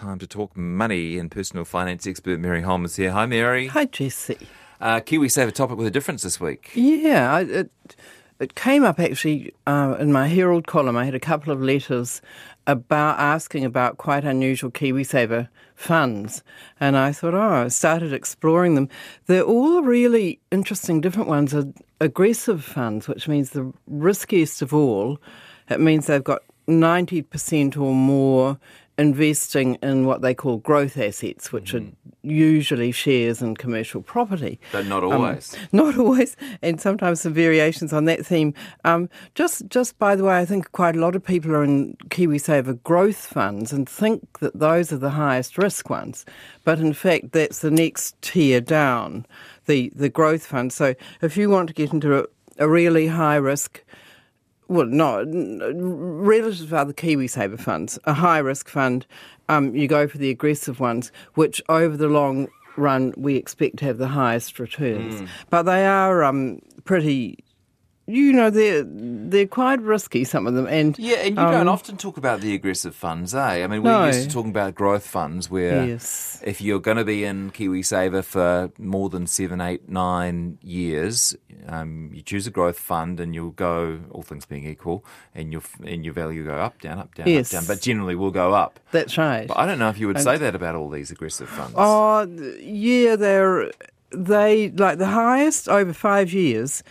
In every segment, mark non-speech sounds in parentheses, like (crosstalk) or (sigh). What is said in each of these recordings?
time to talk money and personal finance expert Mary Holm is here. Hi, Mary. Hi, Jesse. Uh, KiwiSaver topic with a difference this week. Yeah, I, it, it came up actually uh, in my Herald column. I had a couple of letters about asking about quite unusual KiwiSaver funds, and I thought, oh, I started exploring them. They're all really interesting, different ones. Are aggressive funds, which means the riskiest of all. It means they've got 90% or more investing in what they call growth assets, which mm-hmm. are usually shares in commercial property. But not um, always. Um, (laughs) not always, and sometimes some variations on that theme. Um, just, just by the way, I think quite a lot of people are in KiwiSaver growth funds and think that those are the highest risk ones. But in fact, that's the next tier down, the, the growth fund. So if you want to get into a, a really high risk well, not relative to other KiwiSaver funds, a high risk fund, um, you go for the aggressive ones, which over the long run we expect to have the highest returns. Mm. But they are um, pretty you know they're they're quite risky some of them and yeah and you um, don't often talk about the aggressive funds eh i mean we're no. used to talking about growth funds where yes. if you're going to be in kiwisaver for more than seven eight nine years um, you choose a growth fund and you'll go all things being equal and your and your value go up down up down yes. up down but generally will go up that's right but i don't know if you would and, say that about all these aggressive funds oh yeah they're they like the highest over five years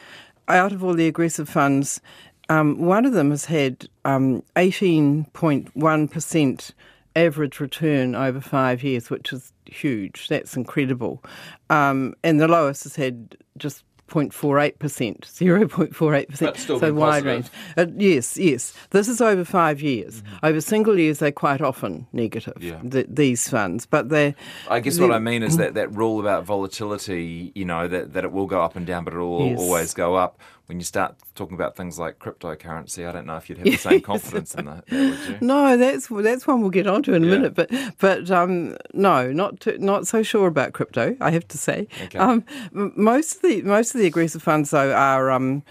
out of all the aggressive funds, um, one of them has had um, 18.1% average return over five years, which is huge. That's incredible. Um, and the lowest has had just 0.48%, 0.48%. so wide range. Uh, yes, yes. This is over five years. Mm-hmm. Over single years, they're quite often negative, yeah. the, these funds. But they're. I guess what I mean is that, that rule about volatility, you know, that, that it will go up and down, but it will yes. always go up when you start talking about things like cryptocurrency, I don't know if you'd (laughs) have the same confidence in that, would you? No, that's that's one we'll get onto in a yeah. minute. But but um, no, not to, not so sure about crypto. I have to say. Okay. Um, most of the most of the aggressive funds though are um,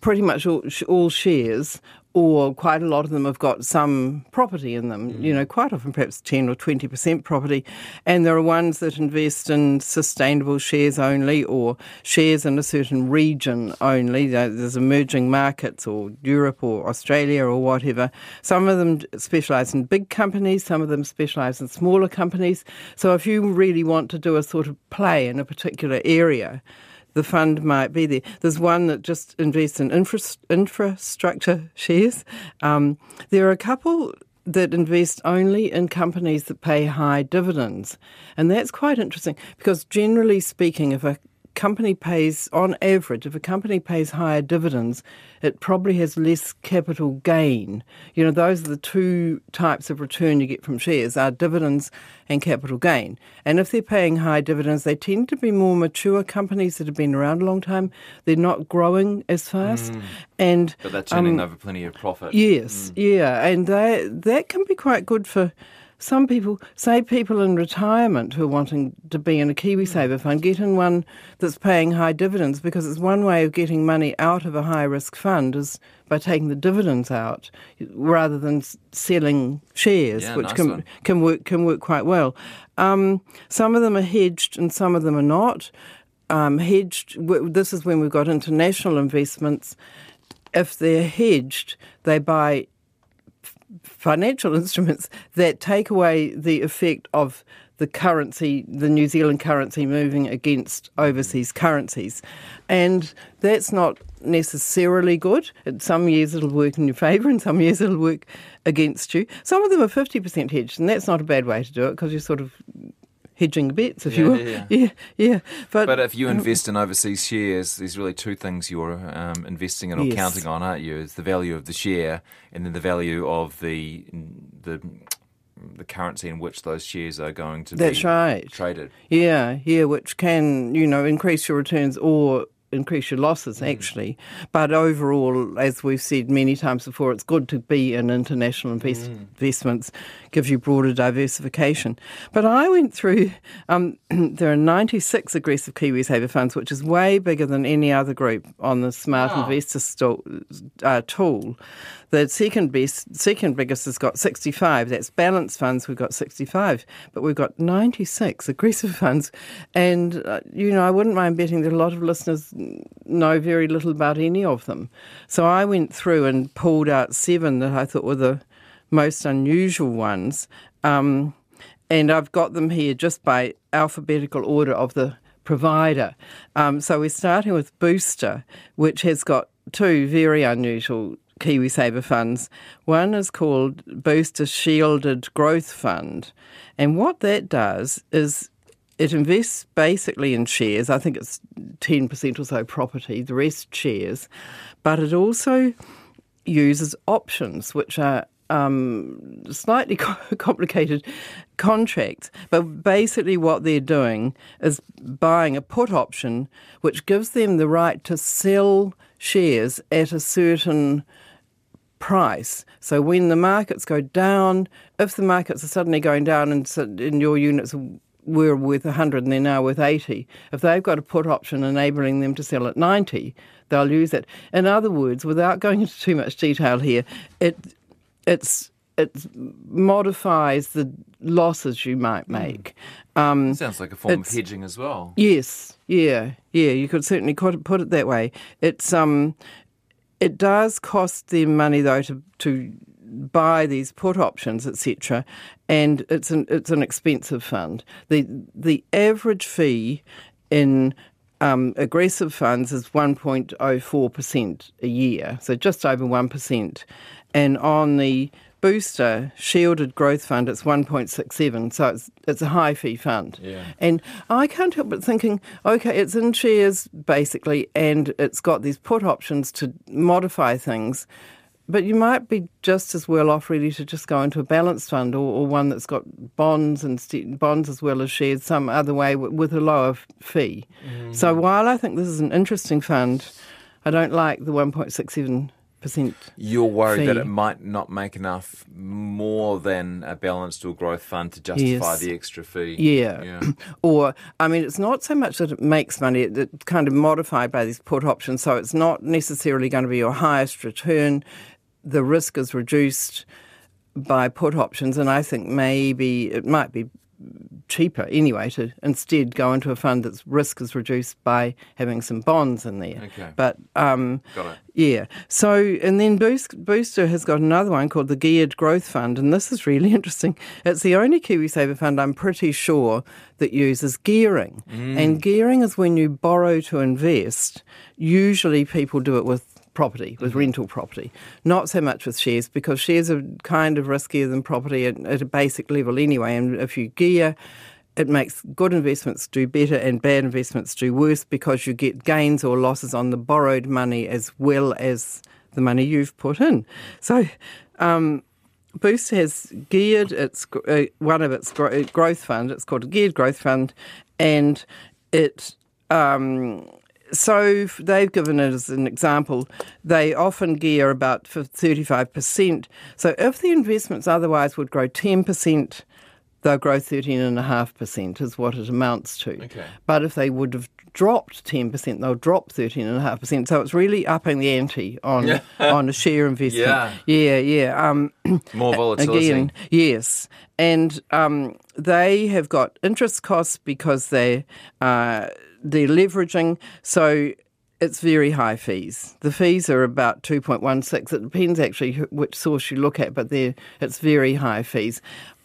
pretty much all, all shares or quite a lot of them have got some property in them, mm. you know, quite often perhaps 10 or 20% property. And there are ones that invest in sustainable shares only or shares in a certain region only. There's emerging markets or Europe or Australia or whatever. Some of them specialise in big companies, some of them specialise in smaller companies. So if you really want to do a sort of play in a particular area, the fund might be there. There's one that just invests in infra- infrastructure shares. Um, there are a couple that invest only in companies that pay high dividends. And that's quite interesting because generally speaking, if a company pays, on average, if a company pays higher dividends, it probably has less capital gain. You know, those are the two types of return you get from shares are dividends and capital gain. And if they're paying high dividends, they tend to be more mature companies that have been around a long time. They're not growing as fast. Mm. And But they're turning um, over plenty of profit. Yes, mm. yeah. And they, that can be quite good for some people, say people in retirement who are wanting to be in a KiwiSaver mm. fund, get in one that's paying high dividends because it's one way of getting money out of a high risk fund is by taking the dividends out rather than selling shares, yeah, which nice can one. can work can work quite well. Um, some of them are hedged and some of them are not. Um, hedged. This is when we've got international investments. If they're hedged, they buy financial (laughs) instruments that take away the effect of the currency, the New Zealand currency moving against overseas currencies. And that's not necessarily good. Some years it'll work in your favour and some years it'll work against you. Some of them are 50% hedged, and that's not a bad way to do it because you're sort of hedging bets, if yeah, you will. Yeah, (laughs) yeah, yeah. But, but if you invest in overseas shares, there's really two things you're um, investing in or yes. counting on, aren't you? It's the value of the share and then the value of the the the currency in which those shares are going to That's be right. traded. Yeah, yeah, which can, you know, increase your returns or increase your losses mm. actually. But overall, as we've said many times before, it's good to be in international invest- mm. investments, gives you broader diversification. But I went through, um, (clears throat) there are 96 aggressive KiwiSaver funds, which is way bigger than any other group on the Smart wow. Investor sto- uh, tool. The second best, second biggest has got 65. That's balanced funds. We've got 65, but we've got 96 aggressive (laughs) funds. And, uh, you know, I wouldn't mind betting that a lot of listeners know very little about any of them. So I went through and pulled out seven that I thought were the most unusual ones. Um, and I've got them here just by alphabetical order of the provider. Um, so we're starting with Booster, which has got two very unusual KiwiSaver funds. One is called Booster Shielded Growth Fund. And what that does is it invests basically in shares. I think it's 10% or so property, the rest shares. But it also uses options, which are um, slightly (laughs) complicated contracts. But basically, what they're doing is buying a put option, which gives them the right to sell shares at a certain price. So when the markets go down, if the markets are suddenly going down and, in your units were worth 100 and they're now worth 80, if they've got a put option enabling them to sell at 90, they'll use it. In other words, without going (laughs) into too much detail here, it it's it modifies the losses you might hmm. make. Um, Sounds like a form of hedging as well. Yes, yeah, yeah. You could certainly put it that way. It's um, it does cost them money though to to buy these put options, etc. And it's an it's an expensive fund. the The average fee in um, aggressive funds is 1.04% a year, so just over 1%. And on the booster shielded growth fund, it's 1.67, so it's, it's a high fee fund. Yeah. And I can't help but thinking, okay, it's in shares basically, and it's got these put options to modify things. But you might be just as well off really to just go into a balanced fund or, or one that's got bonds and st- bonds as well as shares some other way w- with a lower f- fee. Mm-hmm. So while I think this is an interesting fund, I don't like the 1.67 percent. You're worried fee. that it might not make enough more than a balanced or growth fund to justify yes. the extra fee. Yeah. yeah. (clears throat) or I mean, it's not so much that it makes money; it's kind of modified by these put options, so it's not necessarily going to be your highest return. The risk is reduced by put options, and I think maybe it might be cheaper anyway to instead go into a fund that's risk is reduced by having some bonds in there. Okay. But um, got it. Yeah. So and then Boost, Booster has got another one called the Geared Growth Fund, and this is (laughs) really interesting. It's the only KiwiSaver fund I'm pretty sure that uses gearing, mm. and gearing is when you borrow to invest. Usually, people do it with property, with mm-hmm. rental property. Not so much with shares, because shares are kind of riskier than property at, at a basic level anyway. And if you gear, it makes good investments do better and bad investments do worse because you get gains or losses on the borrowed money as well as the money you've put in. So, um, Boost has geared its uh, one of its growth fund. It's called a geared growth fund, and it um, so they've given it as an example. They often gear about for 35%. So if the investments otherwise would grow 10%, they'll grow 13.5% is what it amounts to. Okay. But if they would have dropped 10%, they'll drop 13.5%. So it's really upping the ante on (laughs) on a share investment. Yeah, yeah. yeah. Um, (clears throat) More volatility. Again, yes. And um, they have got interest costs because they... Uh, the leveraging. So it's very high fees. The fees are about 2.16. It depends actually which source you look at, but it's very high fees.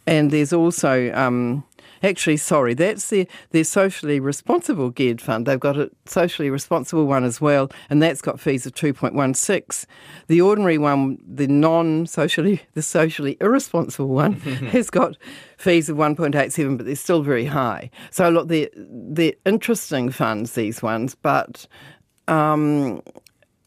And there's also um, Actually, sorry, that's their, their socially responsible geared fund. They've got a socially responsible one as well, and that's got fees of 2.16. The ordinary one, the non socially, the socially irresponsible one, (laughs) has got fees of 1.87, but they're still very high. So, look, they're, they're interesting funds, these ones, but um,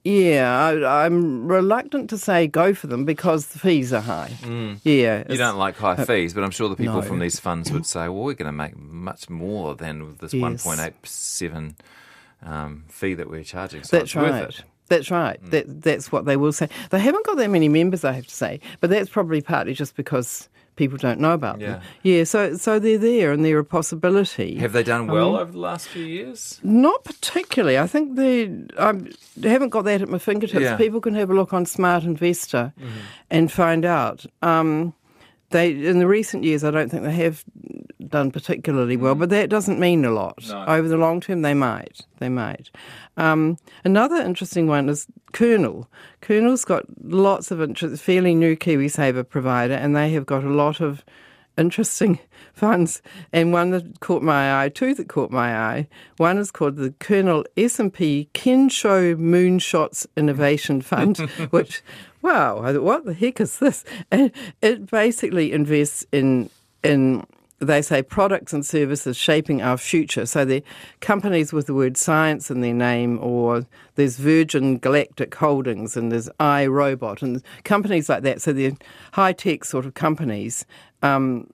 yeah, I, am reluctant to say go for them because the fees are high. Mm. Yeah, you don't like high uh, fees, but I'm sure the people no. from these funds would say, "Well, we're going to make much more than this yes. 1.87 um, fee that we're charging." So that's right. That's right. Mm. That, that's what they will say. They haven't got that many members, I have to say, but that's probably partly just because people don't know about yeah. them. Yeah, so so they're there and they're a possibility. Have they done well um, over the last few years? Not particularly. I think they I haven't got that at my fingertips. Yeah. People can have a look on Smart Investor mm-hmm. and find out. Um, they in the recent years, I don't think they have done particularly well, mm. but that doesn't mean a lot. No. Over the long term, they might. They might. Um, another interesting one is Kernel. Kernel's got lots of interest, fairly new KiwiSaver provider, and they have got a lot of interesting (laughs) funds. And one that caught my eye, two that caught my eye. One is called the Kernel S&P Kensho Moonshots Innovation Fund, (laughs) (laughs) which wow, what the heck is this? And it basically invests in in they say products and services shaping our future. So they're companies with the word science in their name, or there's Virgin Galactic Holdings and there's iRobot and companies like that. So they're high tech sort of companies. Um,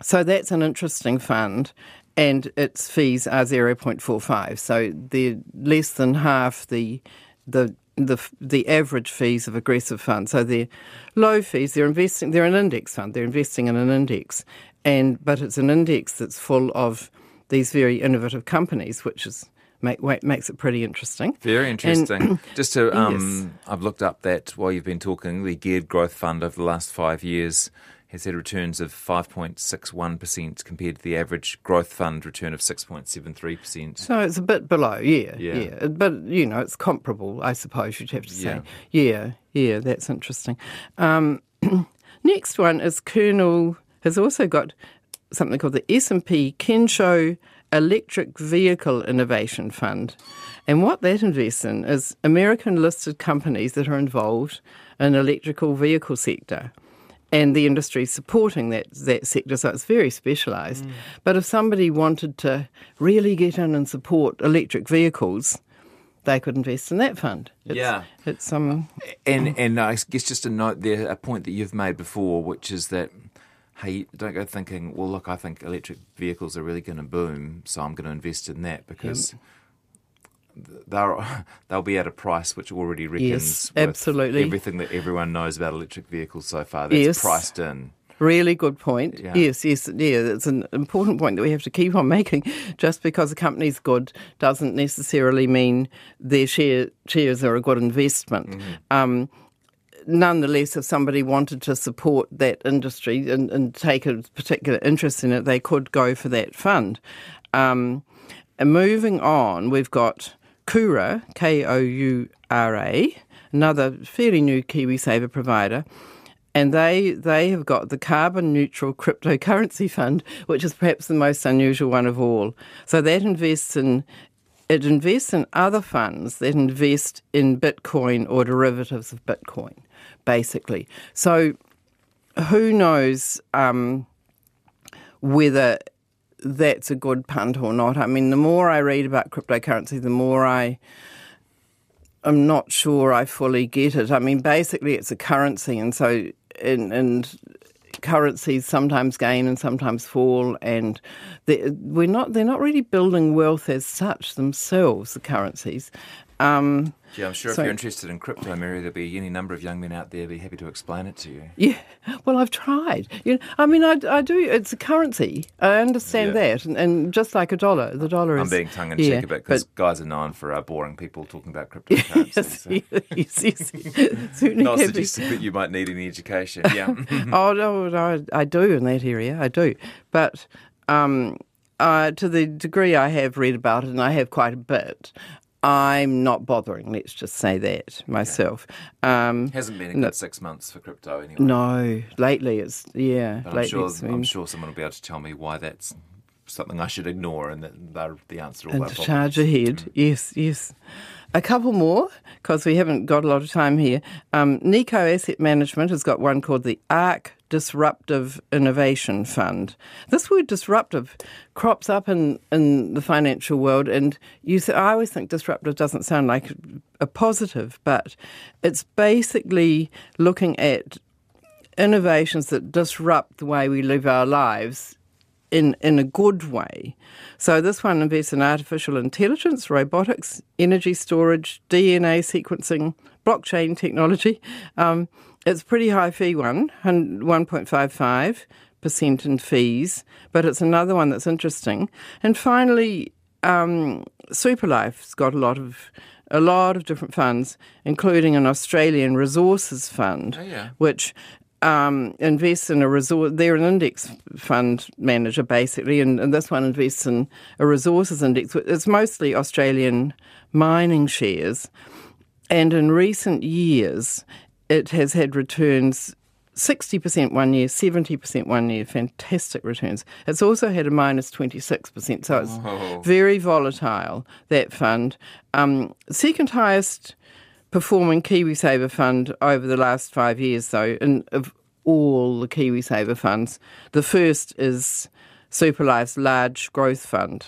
so that's an interesting fund. And its fees are 0.45. So they're less than half the the the the average fees of aggressive funds. So they're low fees. They're investing. They're an index fund. They're investing in an index, and but it's an index that's full of these very innovative companies, which is make, makes it pretty interesting. Very interesting. And, (clears throat) Just to, um, yes. I've looked up that while you've been talking, the Geared Growth Fund over the last five years has had returns of 5.61% compared to the average growth fund return of 6.73%. So it's a bit below, yeah, yeah. yeah. But, you know, it's comparable, I suppose you'd have to say. Yeah, yeah, yeah that's interesting. Um, (clears throat) next one is Kernel has also got something called the S&P Kensho Electric Vehicle Innovation Fund. And what that invests in is American listed companies that are involved in electrical vehicle sector and the industry supporting that that sector, so it's very specialised. Mm. But if somebody wanted to really get in and support electric vehicles, they could invest in that fund. It's, yeah, it's um, and and I guess just a note there, a point that you've made before, which is that. Hey, don't go thinking, well, look, I think electric vehicles are really going to boom, so I'm going to invest in that because yep they'll (laughs) they'll be at a price which already reckons yes, absolutely everything that everyone knows about electric vehicles so far. That's yes. priced in. Really good point. Yeah. Yes, yes, yeah. It's an important point that we have to keep on (laughs) making. Just because a company's good doesn't necessarily mean their share, shares are a good investment. Mm-hmm. Um, nonetheless, if somebody wanted to support that industry and, and, take a particular interest in it, they could go for that fund. Um, and moving on, we've got Koura, K O U R A, another fairly new KiwiSaver provider. And they, they have got the carbon neutral cryptocurrency fund, which is perhaps the most unusual one of all. So that invests in it invests in other funds that invest in Bitcoin or derivatives of Bitcoin, basically. So who knows um, whether that's a good punt or not. I mean, the more I read about cryptocurrency, the more I I'm not sure I fully get it. I mean, basically, it's a currency, and so and, and currencies sometimes gain and sometimes fall, and we're not they're not really building wealth as such themselves. The currencies. Um, yeah, I'm sure so, if you're interested in crypto, Mary, there'll be any number of young men out there be happy to explain it to you. Yeah, well, I've tried. You know, I mean, I, I do. It's a currency. I understand yeah. that, and, and, just like a dollar, the dollar is. I'm being tongue in cheek yeah, a bit because guys are known for uh, boring people talking about cryptocurrency. (laughs) yes, so. yes, yes, yes. Not suggesting (laughs) that you might need any education. Yeah. (laughs) oh no, no, I do in that area. I do, but. Um, uh, to the degree I have read about it, and I have quite a bit, I'm not bothering. Let's just say that myself. Um, Hasn't been a good no, six months for crypto anyway. No, lately it's yeah. But I'm sure been, I'm sure someone will be able to tell me why that's something I should ignore, and that they're the answer to all and to charge ahead. Mm. Yes, yes. A couple more, because we haven't got a lot of time here. Um, Nikko Asset Management has got one called the ARK Disruptive Innovation Fund. This word disruptive crops up in, in the financial world, and you th- I always think disruptive doesn't sound like a positive, but it's basically looking at innovations that disrupt the way we live our lives in, in a good way. So this one invests in artificial intelligence, robotics, energy storage, DNA sequencing, blockchain technology. Um, It's a pretty high fee one, 1.55% in fees, but it's another one that's interesting. And finally, um, Superlife's got a lot of a lot of different funds, including an Australian resources fund, oh, yeah. which um, invests in a resource. They're an index fund manager basically, and, and, this one invests in a resources index. It's mostly Australian mining shares, and in recent years, it has had returns 60% one year, 70% one year, fantastic returns. It's also had a minus 26%, so it's oh. very volatile, that fund. Um, second highest performing KiwiSaver fund over the last five years, though, in, of all the KiwiSaver funds. The first is Superlife's large growth fund.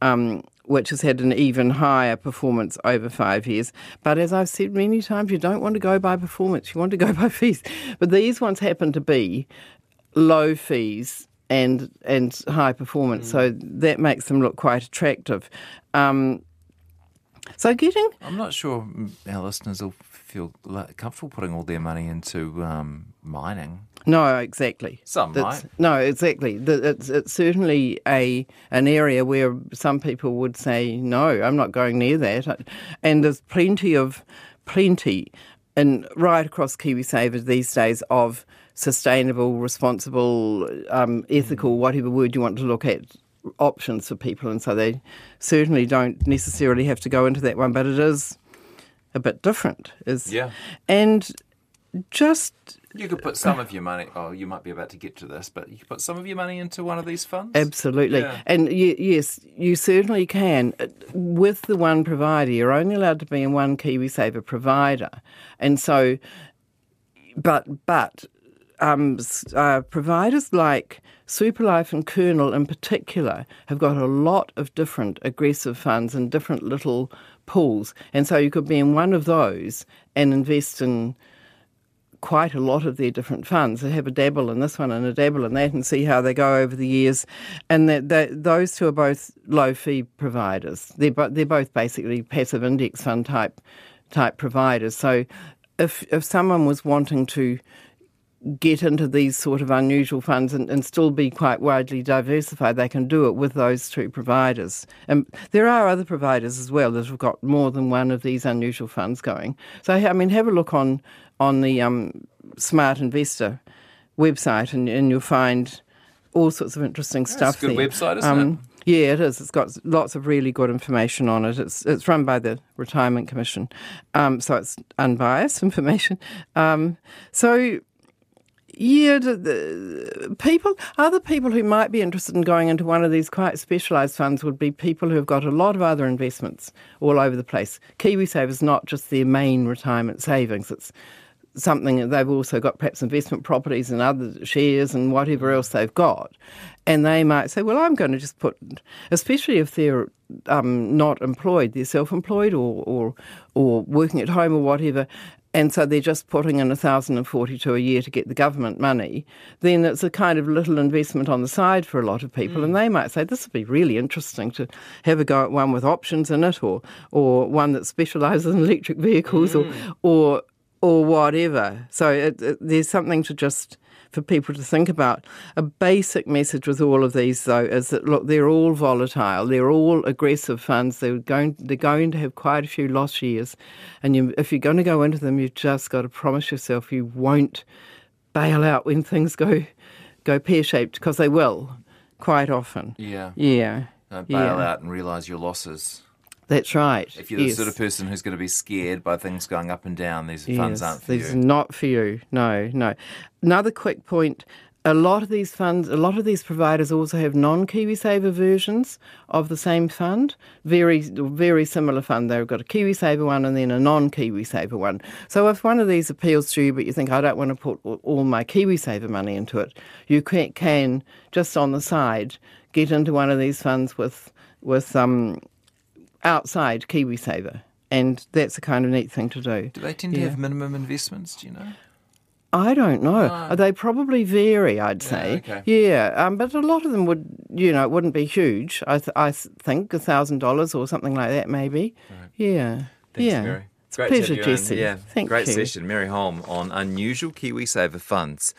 Um, which has had an even higher performance over five years. But as I've said many times, you don't want to go by performance, you want to go (laughs) by fees. But these ones happen to be low fees and and high performance, mm. so that makes them look quite attractive. Um, so getting, I'm not sure our listeners will feel comfortable putting all their money into um, mining. No, exactly. Some That's, might. No, exactly. It's, it's certainly a an area where some people would say, no, I'm not going near that. And there's plenty of, plenty, and right across KiwiSaver these days of sustainable, responsible, um, ethical, whatever word you want to look at, options for people. And so they certainly don't necessarily have to go into that one, but it is a bit different. Is yeah. And just you could put some of your money. Oh, you might be about to get to this, but you could put some of your money into one of these funds. Absolutely, yeah. and you, yes, you certainly can. With the one provider, you're only allowed to be in one KiwiSaver provider, and so, but but um, uh, providers like Superlife and Kernel in particular have got a lot of different aggressive funds and different little pools, and so you could be in one of those and invest in quite a lot of their different funds. They have a dabble in this one and a dabble in that and see how they go over the years. And that, that those two are both low fee providers. They're, bo- they're both basically passive index fund type type providers. So if if someone was wanting to get into these sort of unusual funds and, and still be quite widely diversified, they can do it with those two providers. And there are other providers as well that have got more than one of these unusual funds going. So, I mean, have a look on on the um, Smart Investor website, and, and, you'll find all sorts of interesting yeah, stuff. It's a good there. website, isn't um, it? Yeah, it is. It's got lots of really good information on it. It's it's run by the Retirement Commission, um, so it's unbiased (laughs) information. Um, so yeah, the, the people, other people who might be interested in going into one of these quite specialised funds would be people who have got a lot of other investments all over the place. KiwiSaver is not just their main retirement savings; it's something they've also got perhaps investment properties and other shares and whatever else they've got. And they might say, well, I'm going to just put, especially if they're um, not employed, they're self-employed or, or, or working at home or whatever, and so they're just putting in 1042 a year to get the government money, then it's a kind of little investment on the side for a lot of people. Mm. And they might say, this would be really interesting to have a go at one with options in it or, or one that specialises in electric vehicles mm. or, or or whatever. So it, it, there's something to just for people to think about. A basic message with all of these, though, is that look, they're all volatile. They're all aggressive funds. They're going they're going to have quite a few loss years, and you, if you're going to go into them, you've just got to promise yourself you won't bail out when things go go pear shaped because they will quite often. Yeah. Yeah. Don't bail yeah. out and realise your losses. That's right. If you're yes. the sort of person who's going to be scared by things going up and down, these yes, funds aren't for these you. These are not for you. No, no. Another quick point. A lot of these funds, a lot of these providers also have non-KiwiSaver versions of the same fund. Very, very similar fund. They've got a KiwiSaver one and then a non-KiwiSaver one. So if one of these appeals to you, but you think I don't want to put all my KiwiSaver money into it, you can, can just on the side get into one of these funds with with um, outside KiwiSaver. And that's a kind of neat thing to do. Do they tend yeah. to have minimum investments? Do you know? I don't know. No. They probably vary, I'd say. Yeah, okay. yeah um, but a lot of them would, you know, it wouldn't be huge. I, th- I think a thousand dollars or something like that, maybe. Right. Yeah, Thanks, yeah. Mary. It's great a pleasure, Jesse. Yeah, Thank great you. session. Mary Holm on unusual KiwiSaver funds.